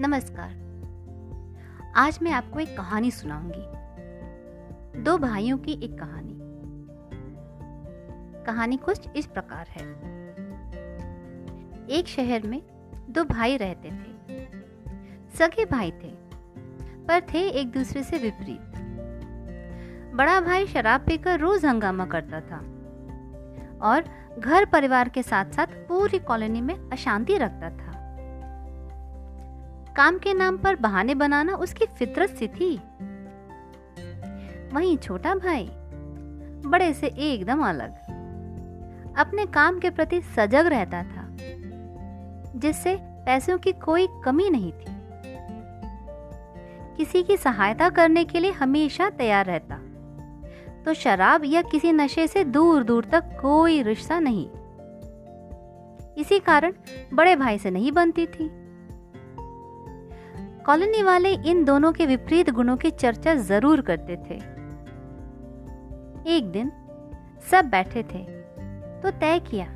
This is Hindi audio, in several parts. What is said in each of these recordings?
नमस्कार। आज मैं आपको एक कहानी सुनाऊँगी। दो भाइयों की एक कहानी। कहानी कुछ इस प्रकार है। एक शहर में दो भाई रहते थे। सगे भाई थे, पर थे एक दूसरे से विपरीत। बड़ा भाई शराब पीकर रोज हंगामा करता था और घर परिवार के साथ साथ पूरी कॉलोनी में अशांति रखता था। काम के नाम पर बहाने बनाना उसकी फितरत सी थी। वहीं छोटा भाई, बड़े से एकदम अलग। अपने काम के प्रति सजग रहता था, जिससे पैसों की कोई कमी नहीं थी। किसी की सहायता करने के लिए हमेशा तैयार रहता तो शराब या किसी नशे से दूर दूर तक कोई रिश्ता नहीं। इसी कारण बड़े भाई से नहीं बनती थी। कॉलोनी वाले इन दोनों के विपरीत गुणों की चर्चा ज़रूर करते थे। एक दिन सब बैठे थे तो तय किया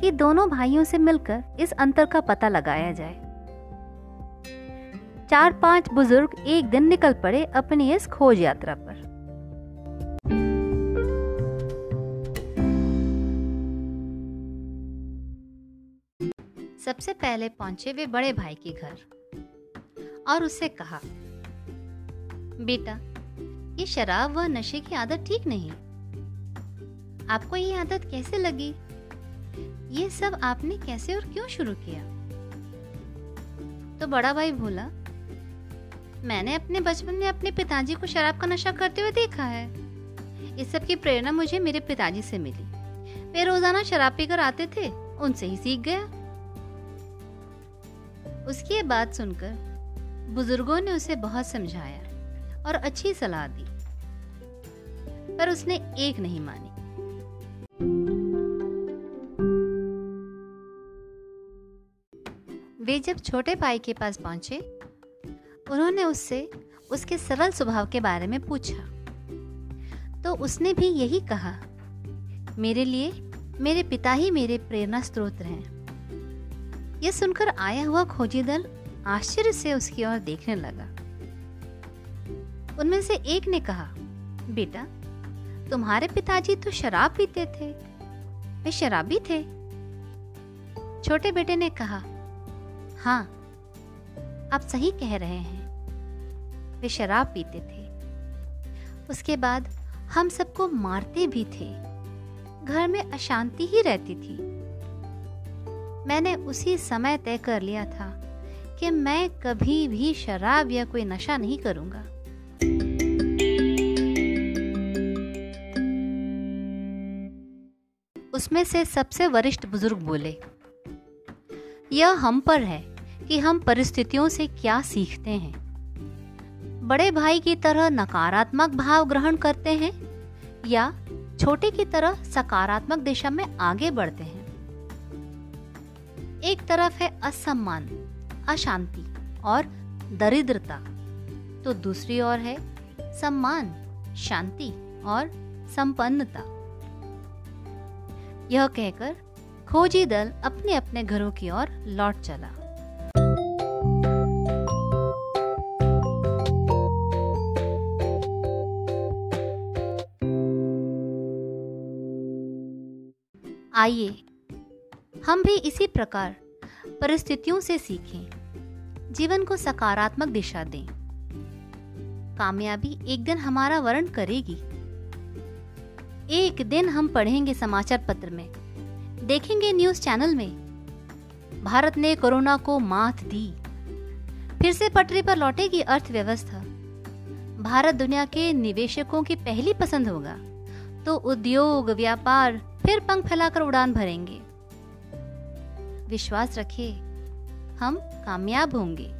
कि दोनों भाइयों से मिलकर इस अंतर का पता लगाया जाए। चार पाँच बुज़ुर्ग एक दिन निकल पड़े अपनी इस खोज यात्रा पर। सबसे पहले पहुँचे वे बड़े भाई के घर। और उससे कहा, बेटा, ये शराब व नशे की आदत ठीक नहीं। आपको ये आदत कैसे लगी? ये सब आपने कैसे और क्यों शुरू किया? तो बड़ा भाई बोला, मैंने अपने बचपन में अपने पिताजी को शराब का नशा करते हुए देखा है। इस सब की प्रेरणा मुझे मेरे पिताजी से मिली। वे रोज़ाना शराब पीकर आते थे, उनसे ही सीख गया। उसकी ये बात सुनकर बुज़ुर्गों ने उसे बहुत समझाया और अच्छी सलाह दी, पर उसने एक नहीं मानी। वे जब छोटे भाई के पास पहुँचे, उन्होंने उससे उसके सरल स्वभाव के बारे में पूछा। तो उसने भी यही कहा, मेरे लिए मेरे पिता ही मेरे प्रेरणा स्रोत हैं। यह सुनकर आया हुआ खोजी दल आश्चर्य से उसकी ओर देखने लगा। उनमें से एक ने कहा, बेटा, तुम्हारे पिताजी तो शराब पीते थे। वे शराबी थे? छोटे बेटे ने कहा हाँ आप सही कह रहे हैं। वे शराब पीते थे। उसके बाद हम सबको मारते भी थे। घर में अशांति ही रहती थी। मैंने उसी समय तय कर लिया था कि मैं कभी भी शराब या कोई नशा नहीं करूँगा। उसमें से सबसे वरिष्ठ बुज़ुर्ग बोले, यह हम पर है कि हम परिस्थितियों से क्या सीखते हैं। बड़े भाई की तरह नकारात्मक भाव ग्रहण करते हैं या छोटे की तरह सकारात्मक दिशा में आगे बढ़ते हैं। एक तरफ़ है असम्मान अशांति और दरिद्रता। तो दूसरी ओर है सम्मान, शांति और संपन्नता। यह कहकर खोजी दल अपने अपने घरों की ओर लौट चला। आइए, हम भी इसी प्रकार परिस्थितियों से सीखें। जीवन को सकारात्मक दिशा दें। कामयाबी एक दिन हमारा वर्ण करेगी। एक दिन हम पढ़ेंगे समाचार पत्र में। देखेंगे न्यूज़ चैनल में। भारत ने कोरोना को मात दी। फिर से पटरी पर लौटेगी अर्थव्यवस्था। भारत दुनिया के निवेशकों की पहली पसंद होगा। तो उद्योग, व्यापार, फिर पंख फैलाकर उड़ान भरेंगे। विश्वास रखिए हम कामयाब होंगे।